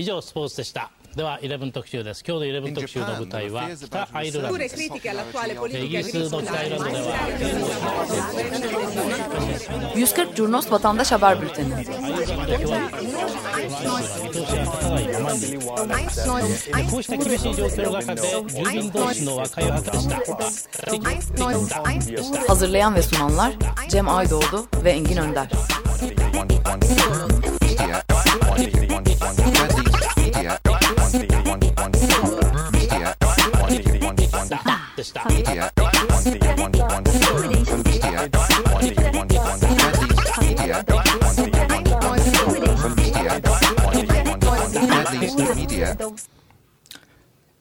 以上スポーツでしたでは11特集です今日の11特集の舞台は北アイルランドですイギリスの北アイルランドでは140 Curnos Vatandaş Haber Bülteni こうした厳しい状況の中で住民同士の和解を図りました Hazırlayan ve sunanlar Cem Aydoğdu ve Engin Önder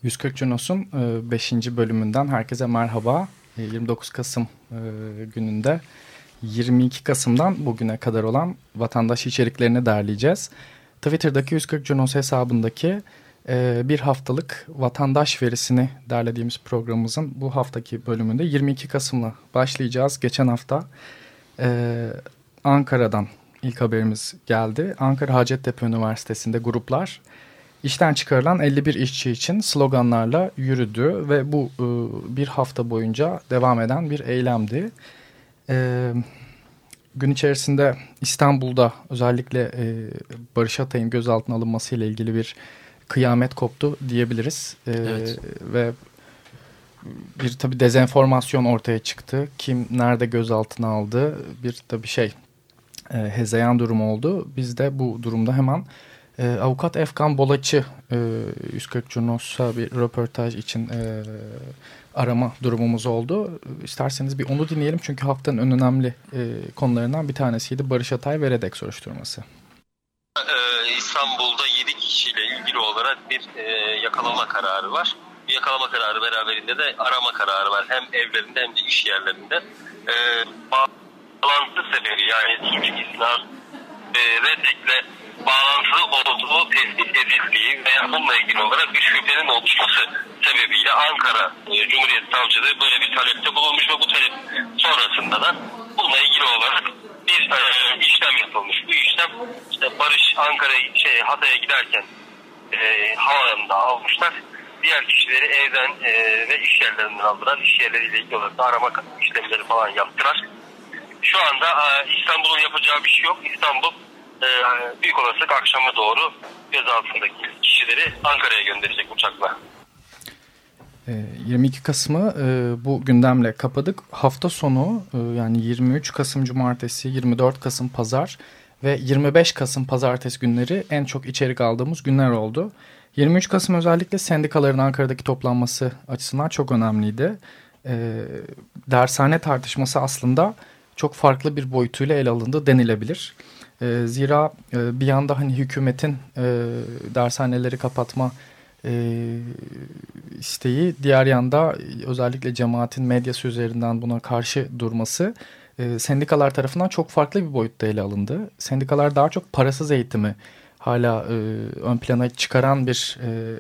140 Cunos'un 5. bölümünden herkese merhaba. E, 29 Kasım e, gününde 22 Kasım'dan bugüne kadar olan vatandaş içeriklerini derleyeceğiz. Twitter'daki 140 Cunos hesabındaki e, bir haftalık vatandaş verisini derlediğimiz programımızın bu haftaki bölümünde 22 Kasım'la başlayacağız. Geçen hafta e, Ankara'dan ilk haberimiz geldi. Ankara Hacettepe Üniversitesi'nde gruplar işten çıkarılan 51 işçi için sloganlarla yürüdü ve bu e, bir hafta boyunca devam eden bir eylemdi. E, gün içerisinde İstanbul'da özellikle e, Barış Atay'ın gözaltına alınması ile ilgili bir kıyamet koptu diyebiliriz. E, Evet. Ve bir tabi dezenformasyon ortaya çıktı. Kim nerede gözaltına aldı bir tabi şey e, hezeyan durumu oldu. Biz de bu durumda hemen e, avukat Efkan Bolaç'ı e, 140 Cunos'a bir röportaj için e, arama durumumuz oldu. İsterseniz bir onu dinleyelim çünkü haftanın en önemli e, konularından bir tanesiydi Barış Atay ve Redek soruşturması. Ee, İstanbul'da 7 kişiyle ilgili olarak bir e, yakalama kararı var. Bu yakalama kararı beraberinde de arama kararı var. Hem evlerinde hem de iş yerlerinde. Ee, bağlantı sebebi yani suç isnat e, Redek'le bağlantılı olduğu tespit edildiği veya bununla ilgili olarak bir şüphenin oluşması sebebiyle Ankara e, Cumhuriyet Savcılığı böyle bir talepte bulunmuş ve bu talep sonrasında da bununla ilgili olarak bir e, işlem yapılmış. Bu işlem işte Barış Ankara'ya şey, Hatay'a giderken e, havaalanında almışlar. Diğer kişileri evden e, ve iş yerlerinden aldılar. İş yerleriyle ilgili olarak da arama işlemleri falan yaptılar. Şu anda e, İstanbul'un yapacağı bir şey yok. İstanbul e, büyük olasılık akşama doğru gözaltındaki kişileri Ankara'ya gönderecek uçakla. E, 22 Kasım'ı e, bu gündemle kapadık. Hafta sonu e, yani 23 Kasım Cumartesi, 24 Kasım Pazar ve 25 Kasım Pazartesi günleri en çok içerik aldığımız günler oldu. 23 Kasım özellikle sendikaların Ankara'daki toplanması açısından çok önemliydi. E, dershane tartışması aslında çok farklı bir boyutuyla ele alındı denilebilir. E, zira e, bir yanda hani hükümetin e, dershaneleri kapatma e, isteği diğer yanda özellikle cemaatin medyası üzerinden buna karşı durması e, sendikalar tarafından çok farklı bir boyutta ele alındı. Sendikalar daha çok parasız eğitimi hala e, ön plana çıkaran bir e,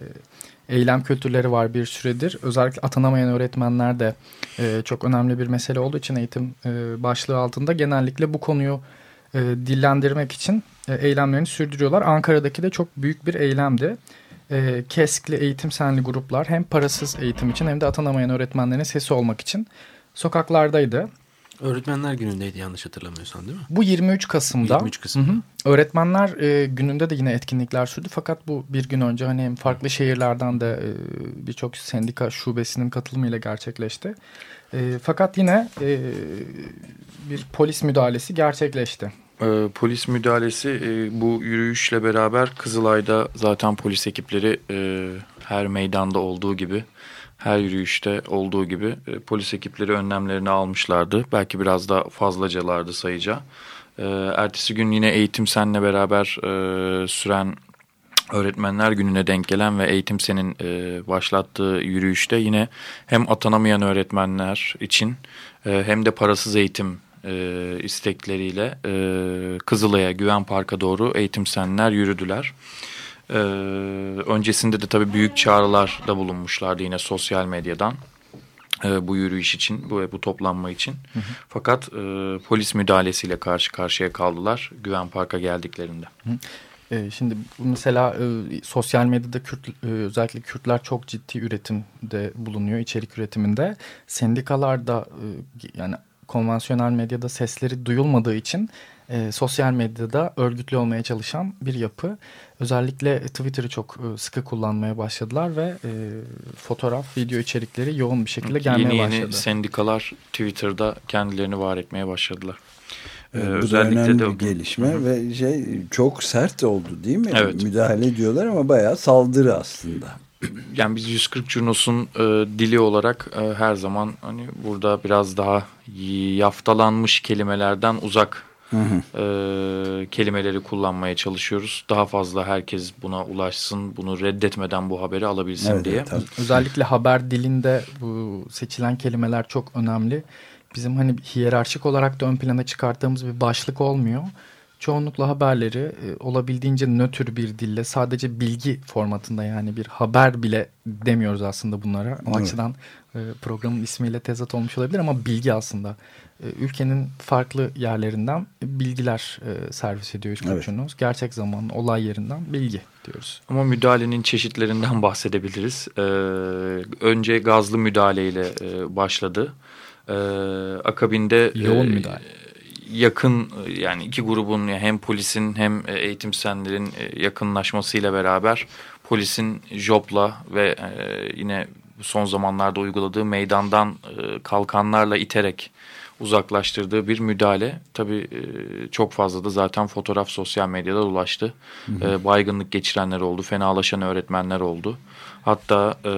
eylem kültürleri var bir süredir. Özellikle atanamayan öğretmenler de e, çok önemli bir mesele olduğu için eğitim e, başlığı altında genellikle bu konuyu e, dillendirmek için e, eylemlerini sürdürüyorlar. Ankara'daki de çok büyük bir eylemdi. E, KESK'li eğitim senli gruplar hem parasız eğitim için hem de atanamayan öğretmenlerin sesi olmak için sokaklardaydı. Öğretmenler günündeydi yanlış hatırlamıyorsan değil mi? Bu 23 Kasım'da. 23 Kasım'da. Hı hı. Öğretmenler e, gününde de yine etkinlikler sürdü. Fakat bu bir gün önce hani hem farklı şehirlerden de e, birçok sendika şubesinin katılımıyla gerçekleşti. E, fakat yine e, bir polis müdahalesi gerçekleşti. Ee, polis müdahalesi e, bu yürüyüşle beraber Kızılay'da zaten polis ekipleri e, her meydanda olduğu gibi her yürüyüşte olduğu gibi e, polis ekipleri önlemlerini almışlardı. Belki biraz da fazlacalardı sayıca. E, ertesi gün yine eğitim senle beraber e, süren öğretmenler gününe denk gelen ve eğitim senin e, başlattığı yürüyüşte yine hem atanamayan öğretmenler için e, hem de parasız eğitim e, istekleriyle e, Kızılay'a Güven Park'a doğru eğitim senler yürüdüler. Ee, öncesinde de tabii büyük çağrılar da bulunmuşlardı yine sosyal medyadan e, bu yürüyüş için, bu bu toplanma için. Hı hı. Fakat e, polis müdahalesiyle karşı karşıya kaldılar Güven Park'a geldiklerinde. Hı. E, şimdi mesela e, sosyal medyada Kürt, e, özellikle Kürtler çok ciddi üretimde bulunuyor, içerik üretiminde. Sendikalarda e, yani konvansiyonel medyada sesleri duyulmadığı için e, sosyal medyada örgütlü olmaya çalışan bir yapı. Özellikle Twitter'ı çok e, sıkı kullanmaya başladılar ve e, fotoğraf, video içerikleri yoğun bir şekilde gelmeye yeni başladı. Yeni sendikalar Twitter'da kendilerini var etmeye başladılar. Evet, ee, bu özellikle da önemli de... bir gelişme Hı ve şey çok sert oldu değil mi? Evet. Müdahale ediyorlar ama bayağı saldırı aslında. Yani biz 140 Junos'un e, dili olarak e, her zaman hani burada biraz daha yaftalanmış kelimelerden uzak hı hı. E, kelimeleri kullanmaya çalışıyoruz. Daha fazla herkes buna ulaşsın, bunu reddetmeden bu haberi alabilsin evet, diye. Tabii. Özellikle haber dilinde bu seçilen kelimeler çok önemli. Bizim hani hiyerarşik olarak da ön plana çıkarttığımız bir başlık olmuyor. Çoğunlukla haberleri e, olabildiğince nötr bir dille sadece bilgi formatında yani bir haber bile demiyoruz aslında bunlara. O evet. açıdan e, programın ismiyle tezat olmuş olabilir ama bilgi aslında e, ülkenin farklı yerlerinden bilgiler e, servis ediyor Üçkürçünüz. Evet. Gerçek zamanlı olay yerinden bilgi diyoruz. Ama müdahalenin çeşitlerinden bahsedebiliriz. Önce gazlı müdahaleyle e, başladı. Ee, akabinde yoğun e, müdahale. Yakın yani iki grubun hem polisin hem eğitimsenlerin yakınlaşmasıyla beraber polisin jopla ve yine son zamanlarda uyguladığı meydandan kalkanlarla iterek uzaklaştırdığı bir müdahale. Tabii e, çok fazla da zaten fotoğraf sosyal medyada ulaştı. Hı hı. E, baygınlık geçirenler oldu, fenalaşan öğretmenler oldu. Hatta e,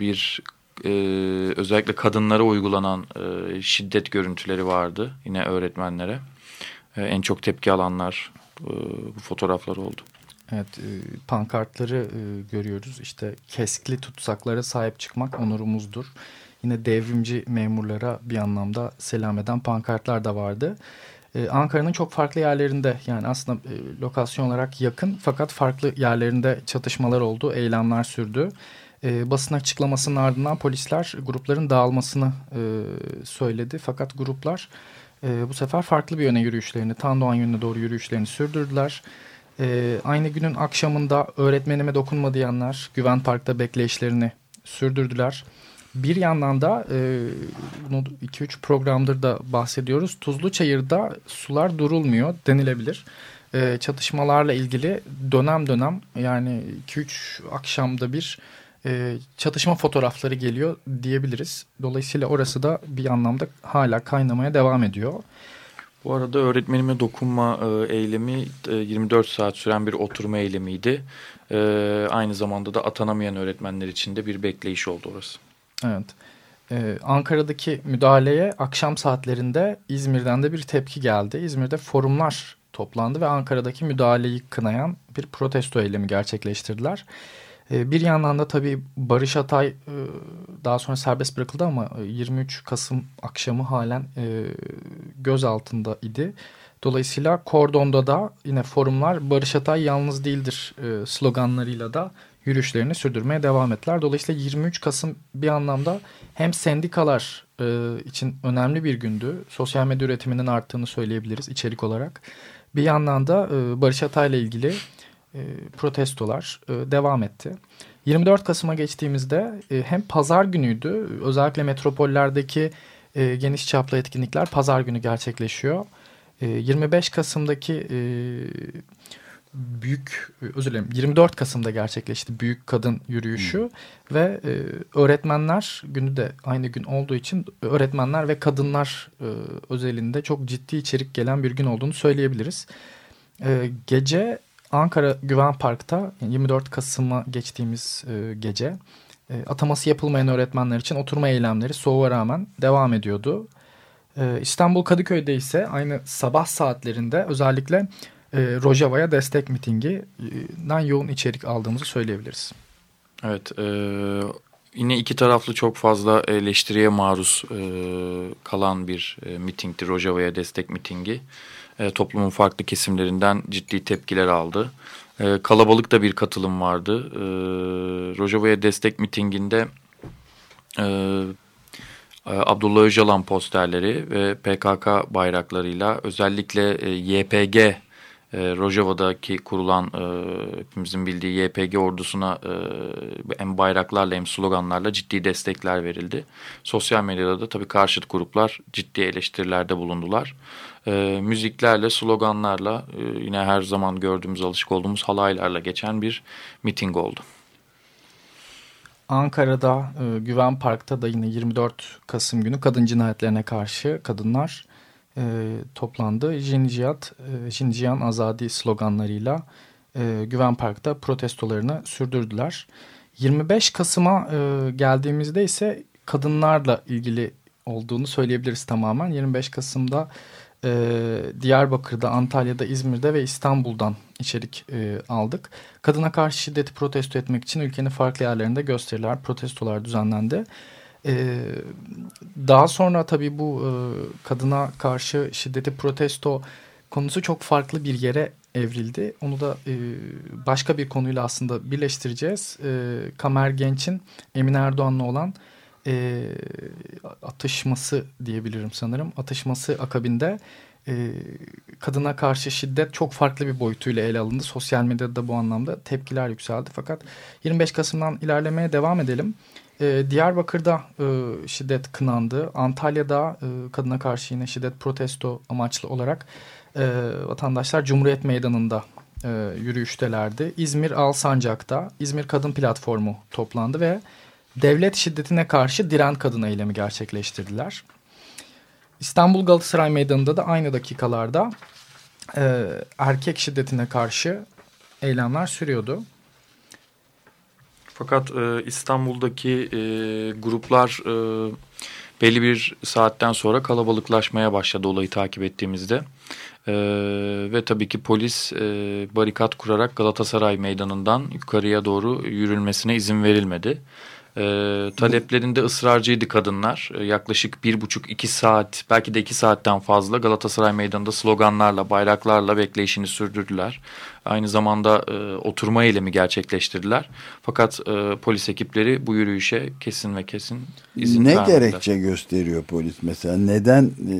bir özellikle kadınlara uygulanan şiddet görüntüleri vardı yine öğretmenlere. en çok tepki alanlar bu fotoğraflar oldu. Evet, e, pankartları e, görüyoruz. İşte keskli tutsaklara sahip çıkmak onurumuzdur yine devrimci memurlara bir anlamda selam eden pankartlar da vardı. Ee, Ankara'nın çok farklı yerlerinde yani aslında e, lokasyon olarak yakın fakat farklı yerlerinde çatışmalar oldu, eylemler sürdü. E, basın açıklamasının ardından polisler grupların dağılmasını e, söyledi. Fakat gruplar e, bu sefer farklı bir yöne yürüyüşlerini, Tandoğan yönüne doğru yürüyüşlerini sürdürdüler. E, aynı günün akşamında öğretmenime dokunma diyenler Güven Park'ta bekleyişlerini sürdürdüler. Bir yandan da e, bunu 2-3 programdır da bahsediyoruz. Tuzlu Çayır'da sular durulmuyor denilebilir. E, çatışmalarla ilgili dönem dönem yani 2-3 akşamda bir e, çatışma fotoğrafları geliyor diyebiliriz. Dolayısıyla orası da bir anlamda hala kaynamaya devam ediyor. Bu arada öğretmenime dokunma e, eylemi e, 24 saat süren bir oturma eylemiydi. E, aynı zamanda da atanamayan öğretmenler için de bir bekleyiş oldu orası. Evet. Ee, Ankara'daki müdahaleye akşam saatlerinde İzmir'den de bir tepki geldi. İzmir'de forumlar toplandı ve Ankara'daki müdahaleyi kınayan bir protesto eylemi gerçekleştirdiler. Ee, bir yandan da tabii Barış Atay e, daha sonra serbest bırakıldı ama 23 Kasım akşamı halen e, göz altında idi. Dolayısıyla Kordon'da da yine forumlar Barış Atay yalnız değildir e, sloganlarıyla da yürüyüşlerini sürdürmeye devam ettiler. Dolayısıyla 23 Kasım bir anlamda hem sendikalar e, için önemli bir gündü. Sosyal medya üretiminin arttığını söyleyebiliriz içerik olarak. Bir yandan da e, Barış Atay'la ilgili e, protestolar e, devam etti. 24 Kasım'a geçtiğimizde e, hem pazar günüydü. Özellikle metropollerdeki e, geniş çaplı etkinlikler pazar günü gerçekleşiyor. E, 25 Kasım'daki e, büyük özür dilerim 24 Kasım'da gerçekleşti büyük kadın yürüyüşü hmm. ve e, öğretmenler günü de aynı gün olduğu için öğretmenler ve kadınlar e, özelinde çok ciddi içerik gelen bir gün olduğunu söyleyebiliriz. E, gece Ankara Güven Park'ta 24 Kasım'a geçtiğimiz e, gece e, ataması yapılmayan öğretmenler için oturma eylemleri soğuğa rağmen devam ediyordu. E, İstanbul Kadıköy'de ise aynı sabah saatlerinde özellikle Rojava'ya destek mitinginden yoğun içerik aldığımızı söyleyebiliriz. Evet, yine iki taraflı çok fazla eleştiriye maruz kalan bir mitingdi Rojava'ya destek mitingi. Toplumun farklı kesimlerinden ciddi tepkiler aldı. E, kalabalık da bir katılım vardı. E, Rojava'ya destek mitinginde... E, Abdullah Öcalan posterleri ve PKK bayraklarıyla özellikle YPG e, Rojava'daki kurulan e, hepimizin bildiği YPG ordusuna e, hem bayraklarla hem sloganlarla ciddi destekler verildi. Sosyal medyada da tabii karşıt gruplar ciddi eleştirilerde bulundular. E, müziklerle, sloganlarla e, yine her zaman gördüğümüz, alışık olduğumuz halaylarla geçen bir miting oldu. Ankara'da e, Güven Park'ta da yine 24 Kasım günü kadın cinayetlerine karşı kadınlar e, toplandı. Jinjiyat, e, Jinjiyan Azadi sloganlarıyla e, Güven Park'ta protestolarını sürdürdüler. 25 Kasım'a e, geldiğimizde ise kadınlarla ilgili olduğunu söyleyebiliriz tamamen. 25 Kasım'da e, Diyarbakır'da, Antalya'da, İzmir'de ve İstanbul'dan içerik e, aldık. Kadına karşı şiddeti protesto etmek için ülkenin farklı yerlerinde gösteriler, protestolar düzenlendi. E, daha sonra tabii bu e, kadına karşı şiddeti protesto konusu çok farklı bir yere evrildi. Onu da e, başka bir konuyla aslında birleştireceğiz. E, Kamer Genç'in Emin Erdoğan'la olan e, atışması diyebilirim sanırım. Atışması akabinde kadına karşı şiddet çok farklı bir boyutuyla ele alındı. Sosyal medyada da bu anlamda tepkiler yükseldi. Fakat 25 Kasım'dan ilerlemeye devam edelim. E, Diyarbakır'da e, şiddet kınandı. Antalya'da e, kadına karşı yine şiddet protesto amaçlı olarak e, vatandaşlar Cumhuriyet Meydanı'nda yürüyüştelerdi. İzmir Alsancak'ta İzmir Kadın Platformu toplandı ve devlet şiddetine karşı diren kadın eylemi gerçekleştirdiler. İstanbul Galatasaray Meydanı'nda da aynı dakikalarda erkek şiddetine karşı eylemler sürüyordu. Fakat e, İstanbul'daki e, gruplar e, belli bir saatten sonra kalabalıklaşmaya başladı olayı takip ettiğimizde. E, ve tabii ki polis e, barikat kurarak Galatasaray Meydanı'ndan yukarıya doğru yürülmesine izin verilmedi. E, taleplerinde ısrarcıydı kadınlar. E, yaklaşık bir buçuk iki saat belki de iki saatten fazla Galatasaray Meydanı'nda sloganlarla bayraklarla bekleyişini sürdürdüler. Aynı zamanda e, oturma eylemi gerçekleştirdiler. Fakat e, polis ekipleri bu yürüyüşe kesin ve kesin izin ne vermediler. Ne gerekçe gösteriyor polis mesela? Neden e,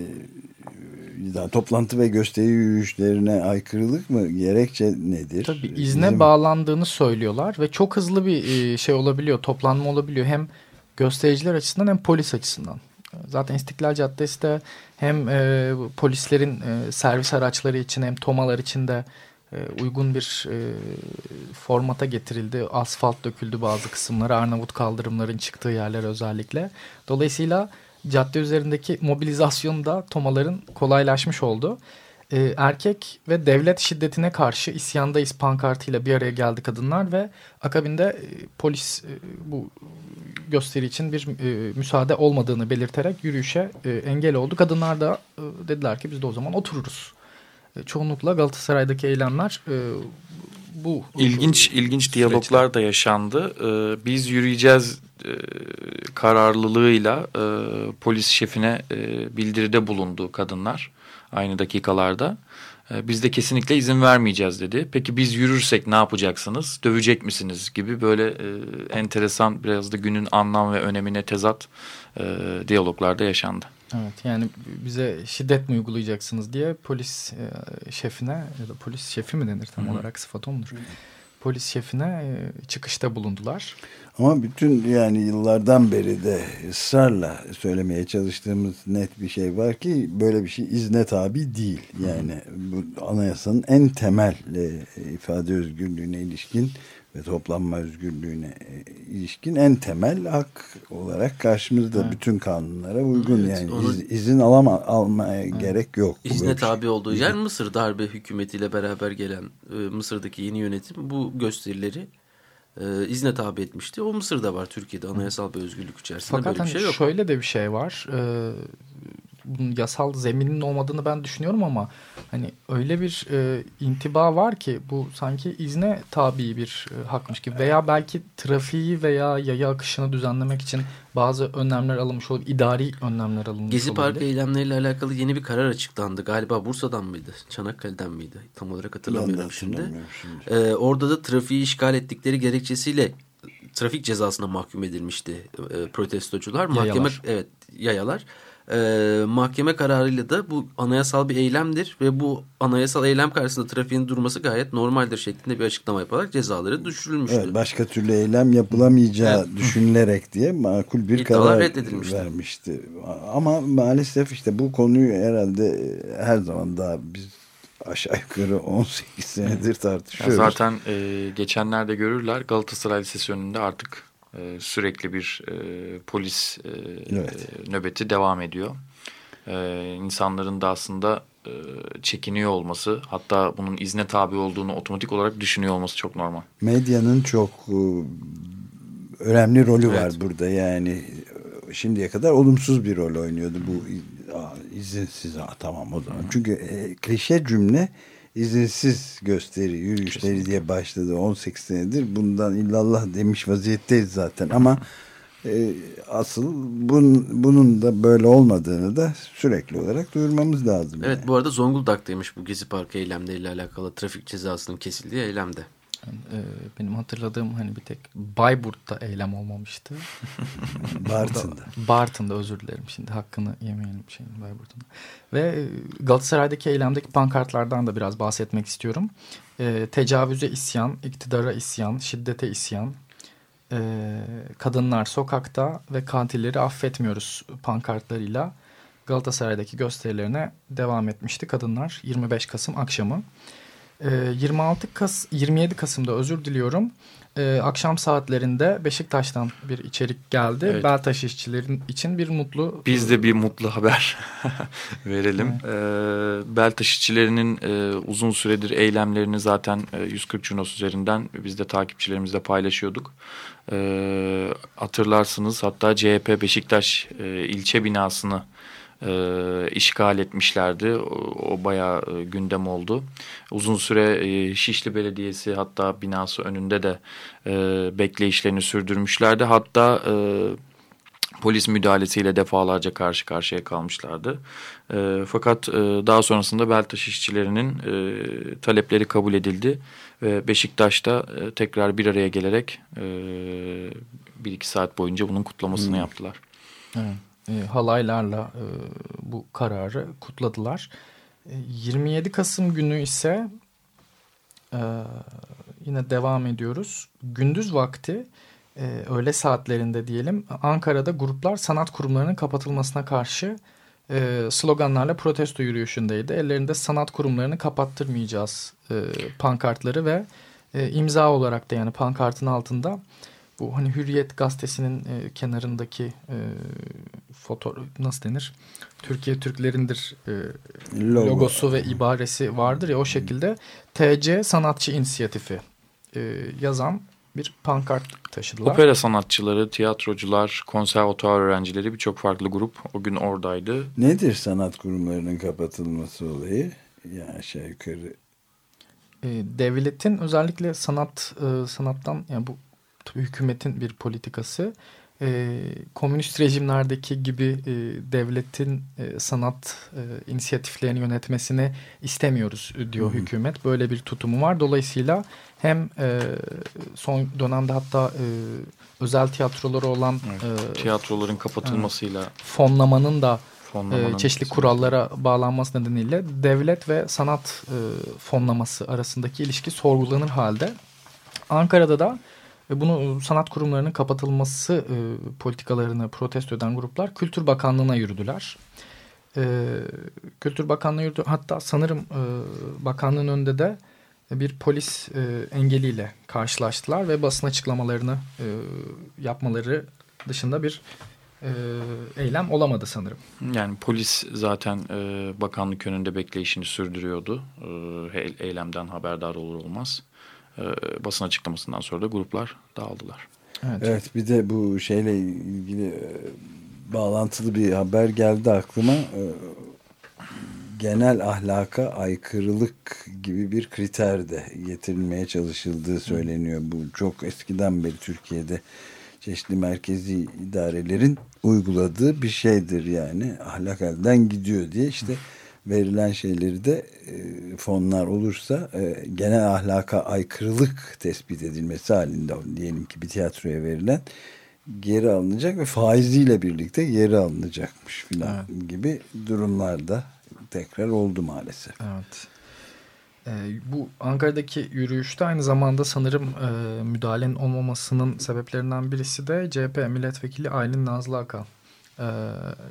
toplantı ve gösteri yürüyüşlerine aykırılık mı? Gerekçe nedir? Tabii izne Bizim... bağlandığını söylüyorlar ve çok hızlı bir e, şey olabiliyor, toplanma olabiliyor. Hem göstericiler açısından hem polis açısından. Zaten İstiklal Caddesi de hem e, polislerin e, servis araçları için hem tomalar için de e, uygun bir e, formata getirildi. Asfalt döküldü bazı kısımları, Arnavut kaldırımların çıktığı yerler özellikle. Dolayısıyla cadde üzerindeki mobilizasyon da tomaların kolaylaşmış oldu. Ee, erkek ve devlet şiddetine karşı isyandayız pankartıyla bir araya geldi kadınlar ve akabinde e, polis e, bu gösteri için bir e, müsaade olmadığını belirterek yürüyüşe e, engel oldu. Kadınlar da e, dediler ki biz de o zaman otururuz. E, çoğunlukla Galatasaray'daki eylemler e, bu. İlginç ilginç diyaloglar da yaşandı. E, biz yürüyeceğiz e, kararlılığıyla e, polis şefine e, bildiride bulundu kadınlar aynı dakikalarda. E, biz de kesinlikle izin vermeyeceğiz dedi. Peki biz yürürsek ne yapacaksınız? Dövecek misiniz? Gibi böyle e, enteresan biraz da günün anlam ve önemine tezat e, diyaloglarda yaşandı. Evet yani bize şiddet mi uygulayacaksınız diye polis e, şefine ya da polis şefi mi denir tam Hı -hı. olarak sıfat ondur. Hı -hı. Polis şefine e, çıkışta bulundular. Ama bütün yani yıllardan beri de ısrarla söylemeye çalıştığımız net bir şey var ki böyle bir şey izne tabi değil. Yani bu anayasanın en temel e, ifade özgürlüğüne ilişkin ve toplanma özgürlüğüne e, ilişkin en temel hak olarak karşımızda evet. bütün kanunlara uygun evet, yani onu, iz, izin alama, almaya evet. gerek yok. İzne şey. tabi olduğu yer Mısır darbe hükümetiyle beraber gelen e, Mısır'daki yeni yönetim bu gösterileri e, izne tabi etmişti. O Mısır'da var Türkiye'de anayasal bir özgürlük içerisinde Fakat böyle bir şey yok. şöyle de bir şey var. E, bunun yasal zeminin olmadığını ben düşünüyorum ama hani öyle bir e, intiba var ki bu sanki izne tabi bir e, hakmış gibi veya belki trafiği veya yaya akışını düzenlemek için bazı önlemler alınmış olabilir, idari önlemler alınmış Gezi olabilir. Parkı eylemleriyle alakalı yeni bir karar açıklandı. Galiba Bursa'dan mıydı? Çanakkale'den miydi? Tam olarak hatırlamıyorum şimdi. şimdi. Ee, orada da trafiği işgal ettikleri gerekçesiyle trafik cezasına mahkum edilmişti e, protestocular. Mahkeme yayalar. evet yayalar. E, mahkeme kararıyla da bu anayasal bir eylemdir ve bu anayasal eylem karşısında trafiğin durması gayet normaldir şeklinde bir açıklama yaparak cezaları düşürülmüştü. Evet, başka türlü eylem yapılamayacağı evet. düşünülerek diye makul bir İddialar karar vermişti. Ama maalesef işte bu konuyu herhalde her zaman daha biz aşağı yukarı 18 senedir tartışıyoruz. Ya zaten e, geçenlerde görürler Galatasaray Lisesi önünde artık e, sürekli bir e, polis e, evet. e, nöbeti devam ediyor. E, insanların da aslında e, çekiniyor olması hatta bunun izne tabi olduğunu otomatik olarak düşünüyor olması çok normal. Medyanın çok e, önemli rolü evet. var burada yani şimdiye kadar olumsuz bir rol oynuyordu bu izinsiz ha, tamam o zaman. Çünkü e, klişe cümle izinsiz gösteri, yürüyüşleri Kesinlikle. diye başladı 18 senedir. Bundan illallah demiş vaziyetteyiz zaten ama e, asıl bun, bunun da böyle olmadığını da sürekli olarak duyurmamız lazım. Evet yani. bu arada Zonguldak'taymış bu Gezi Parkı eylemleriyle alakalı trafik cezasının kesildiği eylemde. Yani, e, benim hatırladığım hani bir tek Bayburt'ta eylem olmamıştı. Bartın'da. Bartın'da özür dilerim şimdi hakkını yemeyelim şeyin Bayburt'un. Ve e, Galatasaray'daki eylemdeki pankartlardan da biraz bahsetmek istiyorum. E, tecavüze isyan, iktidara isyan, şiddete isyan, e, kadınlar sokakta ve katilleri affetmiyoruz pankartlarıyla Galatasaray'daki gösterilerine devam etmişti kadınlar 25 Kasım akşamı. 26 ee, Kas 27 Kasım'da özür diliyorum. Ee, akşam saatlerinde Beşiktaş'tan bir içerik geldi. Evet. Beltaş işçilerin için bir mutlu... Biz de bir mutlu haber verelim. Evet. Ee, Beltaş işçilerinin e, uzun süredir eylemlerini zaten e, 140 Cunos üzerinden biz de takipçilerimizle paylaşıyorduk. Hatırlarsınız hatta CHP Beşiktaş e, ilçe binasını e, işgal etmişlerdi. O, o bayağı e, gündem oldu. Uzun süre e, Şişli Belediyesi hatta binası önünde de e, bekleyişlerini sürdürmüşlerdi. Hatta e, polis müdahalesiyle defalarca karşı karşıya kalmışlardı. E, fakat e, daha sonrasında Beltaş işçilerinin e, talepleri kabul edildi. Ve Beşiktaş'ta e, tekrar bir araya gelerek e, bir iki saat boyunca bunun kutlamasını hmm. yaptılar. Evet e, halaylarla e, bu kararı kutladılar. E, 27 Kasım günü ise e, yine devam ediyoruz. Gündüz vakti e, öğle saatlerinde diyelim Ankara'da gruplar sanat kurumlarının kapatılmasına karşı e, sloganlarla protesto yürüyüşündeydi. Ellerinde sanat kurumlarını kapattırmayacağız e, pankartları ve e, imza olarak da yani pankartın altında bu hani Hürriyet gazetesinin e, kenarındaki e, foto nasıl denir? Türkiye Türklerindir e, Logo. logosu ve ibaresi vardır ya o şekilde TC Sanatçı İnisiyatifi e, yazan bir pankart taşıdılar. Opera sanatçıları, tiyatrocular, konservatuar öğrencileri birçok farklı grup o gün oradaydı. Nedir sanat kurumlarının kapatılması olayı? Yani aşağı yukarı. E, devletin özellikle sanat e, sanattan yani bu hükümetin bir politikası. E, komünist rejimlerdeki gibi e, devletin e, sanat e, inisiyatiflerini yönetmesini istemiyoruz diyor Hı -hı. hükümet. Böyle bir tutumu var. Dolayısıyla hem e, son dönemde hatta e, özel tiyatroları olan evet, e, tiyatroların kapatılmasıyla e, fonlamanın da e, çeşitli kurallara bağlanması nedeniyle devlet ve sanat e, fonlaması arasındaki ilişki sorgulanır halde. Ankara'da da ve bunu sanat kurumlarının kapatılması e, politikalarını protesto eden gruplar Kültür Bakanlığı'na yürüdüler. E, Kültür Bakanlığı yürüdü. Hatta sanırım e, bakanlığın önünde de bir polis e, engeliyle karşılaştılar ve basın açıklamalarını e, yapmaları dışında bir e, eylem olamadı sanırım. Yani polis zaten e, bakanlık önünde bekleyişini sürdürüyordu. E, eylemden haberdar olur olmaz basın açıklamasından sonra da gruplar dağıldılar. Evet. evet bir de bu şeyle ilgili e, bağlantılı bir haber geldi aklıma. E, genel ahlaka aykırılık gibi bir kriter de getirilmeye çalışıldığı söyleniyor. Bu çok eskiden beri Türkiye'de çeşitli merkezi idarelerin uyguladığı bir şeydir yani. Ahlak elden gidiyor diye işte verilen şeyleri de e, fonlar olursa e, genel ahlaka aykırılık tespit edilmesi halinde diyelim ki bir tiyatroya verilen geri alınacak ve faiziyle birlikte geri alınacakmış filan evet. gibi durumlarda tekrar oldu maalesef. Evet. E, bu Ankara'daki yürüyüşte aynı zamanda sanırım e, müdahalenin olmamasının sebeplerinden birisi de CHP milletvekili Aylin Nazlı Akan e,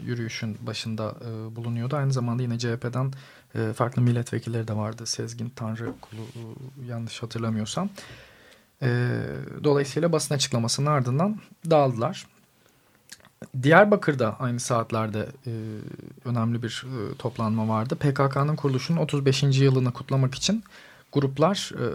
yürüyüşün başında e, bulunuyordu. Aynı zamanda yine CHP'den e, farklı milletvekilleri de vardı. Sezgin Tanrı Kulu e, yanlış hatırlamıyorsam. E, dolayısıyla basın açıklamasının ardından dağıldılar. Diyarbakır'da aynı saatlerde e, önemli bir e, toplanma vardı. PKK'nın kuruluşunun 35. yılını kutlamak için gruplar e,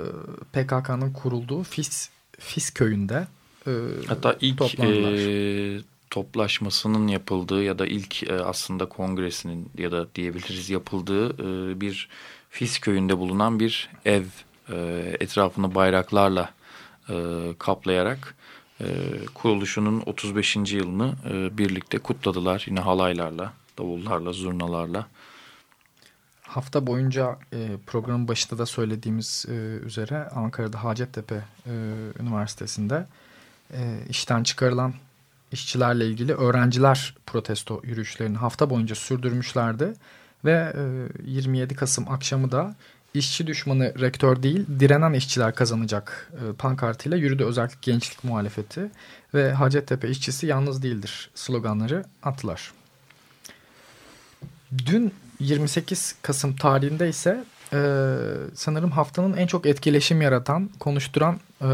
PKK'nın kurulduğu Fis, Fis köyünde e, Hatta ilk e, toplaşmasının yapıldığı ya da ilk e, aslında kongresinin ya da diyebiliriz yapıldığı e, bir Fis köyünde bulunan bir ev e, etrafını bayraklarla kaplayarak kuruluşunun 35. yılını birlikte kutladılar. Yine halaylarla, davullarla, zurnalarla. Hafta boyunca programın başında da söylediğimiz üzere Ankara'da Hacettepe Üniversitesi'nde işten çıkarılan işçilerle ilgili öğrenciler protesto yürüyüşlerini hafta boyunca sürdürmüşlerdi. Ve e, 27 Kasım akşamı da işçi düşmanı rektör değil direnen işçiler kazanacak e, pankartıyla yürüdü özellikle gençlik muhalefeti ve Hacettepe işçisi yalnız değildir sloganları attılar. Dün 28 Kasım tarihinde ise e, sanırım haftanın en çok etkileşim yaratan, konuşturan e,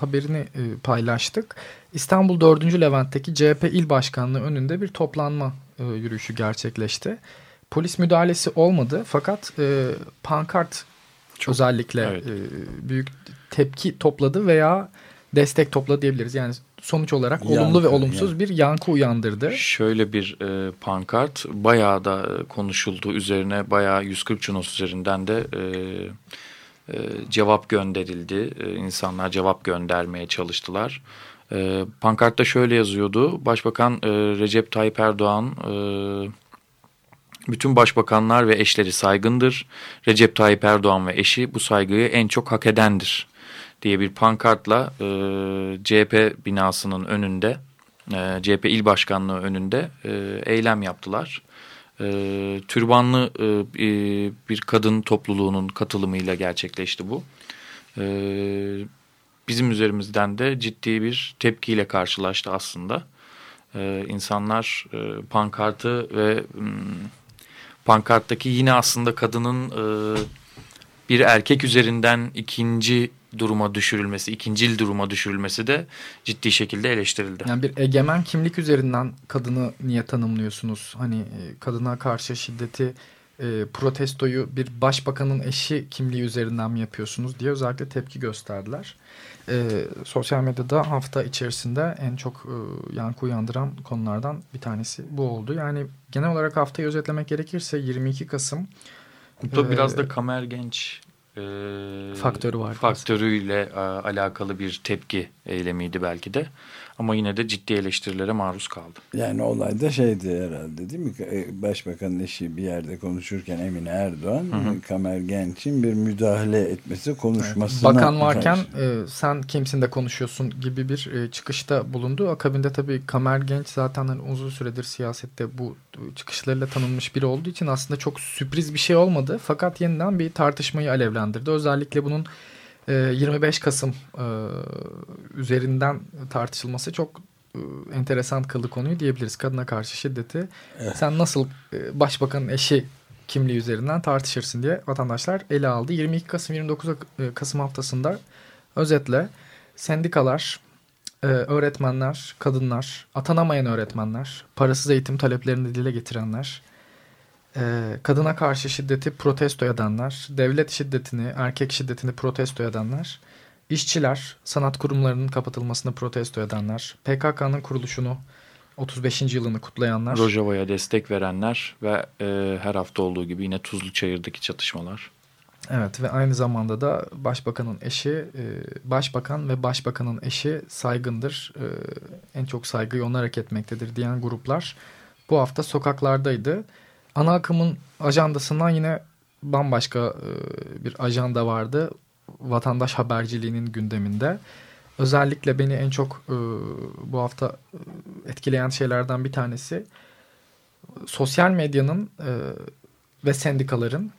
haberini e, paylaştık. İstanbul 4. Levent'teki CHP il başkanlığı önünde bir toplanma e, yürüyüşü gerçekleşti. Polis müdahalesi olmadı fakat e, pankart çok, özellikle evet. e, büyük tepki topladı veya destek topladı diyebiliriz. Yani sonuç olarak yankı, olumlu ve olumsuz yani. bir yankı uyandırdı. Şöyle bir e, pankart bayağı da e, konuşuldu üzerine bayağı 140 Cunos üzerinden de e, e, cevap gönderildi. E, insanlar cevap göndermeye çalıştılar. E, pankartta şöyle yazıyordu. Başbakan e, Recep Tayyip Erdoğan e, bütün başbakanlar ve eşleri saygındır. Recep Tayyip Erdoğan ve eşi bu saygıyı en çok hak edendir diye bir pankartla e, CHP binasının önünde, e, CHP il başkanlığı önünde e, eylem yaptılar. E, türbanlı e, bir kadın topluluğunun katılımıyla gerçekleşti bu. E, bizim üzerimizden de ciddi bir tepkiyle karşılaştı aslında. E, insanlar e, pankartı ve... Hmm, pankarttaki yine aslında kadının e, bir erkek üzerinden ikinci duruma düşürülmesi, ikincil duruma düşürülmesi de ciddi şekilde eleştirildi. Yani bir egemen kimlik üzerinden kadını niye tanımlıyorsunuz? Hani e, kadına karşı şiddeti e, protestoyu bir başbakanın eşi kimliği üzerinden mi yapıyorsunuz diye özellikle tepki gösterdiler. E, sosyal medyada hafta içerisinde en çok e, yankı uyandıran konulardan bir tanesi bu oldu. Yani genel olarak haftayı özetlemek gerekirse 22 Kasım. Bu e, biraz da Kamer Genç e, faktörü var. Faktörüyle e, alakalı bir tepki eylemiydi belki de. Ama yine de ciddi eleştirilere maruz kaldı. Yani olay da şeydi herhalde değil mi? E, Başbakanın eşi bir yerde konuşurken Emine Erdoğan, hı hı. Kamer Genç'in bir müdahale etmesi konuşmasına... Bakan varken e, sen kimsin de konuşuyorsun gibi bir e, çıkışta bulundu. Akabinde tabii Kamer Genç zaten hani uzun süredir siyasette bu çıkışlarıyla tanınmış biri olduğu için aslında çok sürpriz bir şey olmadı. Fakat yeniden bir tartışmayı alevlendirdi. Özellikle bunun 25 ee, Kasım e, üzerinden tartışılması çok e, enteresan kıldı konuyu diyebiliriz. Kadına karşı şiddeti evet. sen nasıl e, başbakanın eşi kimliği üzerinden tartışırsın diye vatandaşlar ele aldı. 22 Kasım 29 Kasım haftasında özetle sendikalar, öğretmenler, kadınlar, atanamayan öğretmenler, parasız eğitim taleplerini dile getirenler, kadına karşı şiddeti protesto edenler, devlet şiddetini, erkek şiddetini protesto edenler, işçiler, sanat kurumlarının kapatılmasını protesto edenler, PKK'nın kuruluşunu 35. yılını kutlayanlar. Rojava'ya destek verenler ve e, her hafta olduğu gibi yine Tuzlu Çayır'daki çatışmalar. Evet ve aynı zamanda da başbakanın eşi, e, başbakan ve başbakanın eşi saygındır. E, en çok saygıyı onlar hak etmektedir diyen gruplar bu hafta sokaklardaydı ana akımın ajandasından yine bambaşka e, bir ajanda vardı. Vatandaş haberciliğinin gündeminde. özellikle beni en çok e, bu hafta e, etkileyen şeylerden bir tanesi sosyal medyanın e, ve sendikaların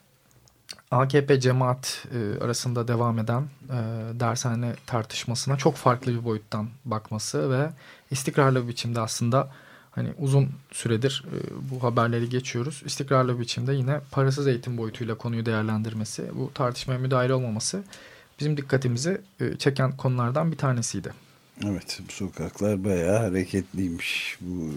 AKP cemaat e, arasında devam eden e, dershane tartışmasına çok farklı bir boyuttan bakması ve istikrarlı bir biçimde aslında hani uzun süredir e, bu haberleri geçiyoruz. İstikrarlı biçimde yine parasız eğitim boyutuyla konuyu değerlendirmesi, bu tartışmaya müdahil olmaması bizim dikkatimizi e, çeken konulardan bir tanesiydi. Evet sokaklar bayağı hareketliymiş. Bu,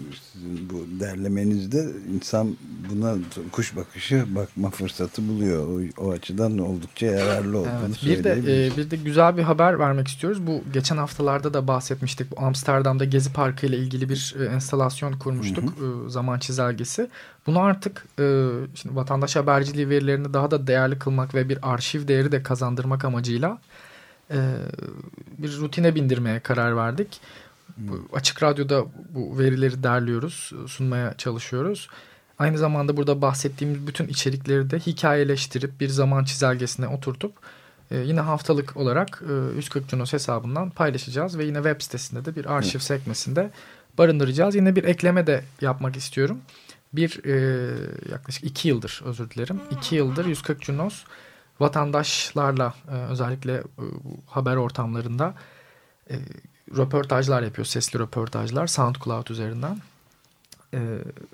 bu derlemenizde insan buna kuş bakışı bakma fırsatı buluyor. O, o açıdan oldukça yararlı olduğunu evet, bir de e, bir de güzel bir haber vermek istiyoruz. Bu geçen haftalarda da bahsetmiştik. Bu Amsterdam'da Gezi Parkı ile ilgili bir e, enstalasyon kurmuştuk. Hı hı. E, zaman çizelgesi. Bunu artık e, şimdi vatandaş haberciliği verilerini daha da değerli kılmak ve bir arşiv değeri de kazandırmak amacıyla e, bir rutine bindirmeye karar verdik. Hmm. Açık Radyo'da bu verileri derliyoruz, sunmaya çalışıyoruz. Aynı zamanda burada bahsettiğimiz bütün içerikleri de hikayeleştirip bir zaman çizelgesine oturtup e, yine haftalık olarak e, 140 Cunos hesabından paylaşacağız ve yine web sitesinde de bir arşiv sekmesinde barındıracağız. Yine bir ekleme de yapmak istiyorum. Bir e, yaklaşık iki yıldır özür dilerim. iki yıldır 140 Cunos vatandaşlarla e, özellikle e, haber ortamlarında e, röportajlar yapıyor. Sesli röportajlar SoundCloud üzerinden. E,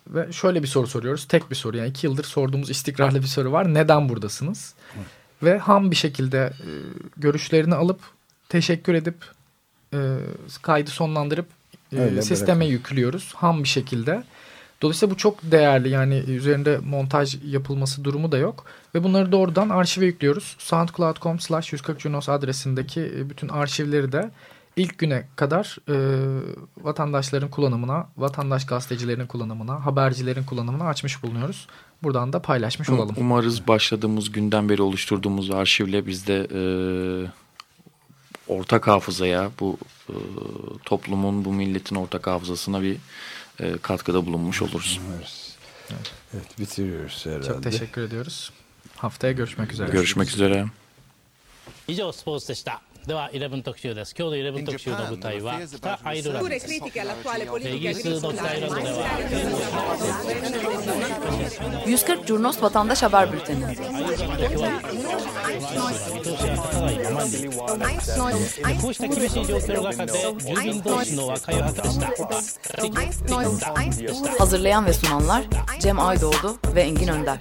ve şöyle bir soru soruyoruz. Tek bir soru yani iki yıldır sorduğumuz istikrarlı bir soru var. Neden buradasınız? Evet. Ve ham bir şekilde e, görüşlerini alıp teşekkür edip e, kaydı sonlandırıp e, sisteme bırakın. yüklüyoruz. Ham bir şekilde. Dolayısıyla bu çok değerli yani üzerinde montaj yapılması durumu da yok. Ve bunları doğrudan arşive yüklüyoruz. soundcloud.com slash 140 Junos adresindeki e, bütün arşivleri de ilk güne kadar e, vatandaşların kullanımına, vatandaş gazetecilerin kullanımına, habercilerin kullanımına açmış bulunuyoruz. Buradan da paylaşmış olalım. Umarız başladığımız günden beri oluşturduğumuz arşivle biz de e, ortak hafızaya, bu e, toplumun, bu milletin ortak hafızasına bir e, katkıda bulunmuş oluruz. Evet. evet bitiriyoruz herhalde. Çok teşekkür ediyoruz. Haftaya görüşmek üzere. Görüşmek üzere. 以上スポーツでした。 では11特集です今日の11特集の舞台は北アイルランドですイギリスの北アイルランドでは140 Curnos Vatandaş Haber Bülteni Hazırlayan ve sunanlar Cem Aydoğdu ve Engin Önder.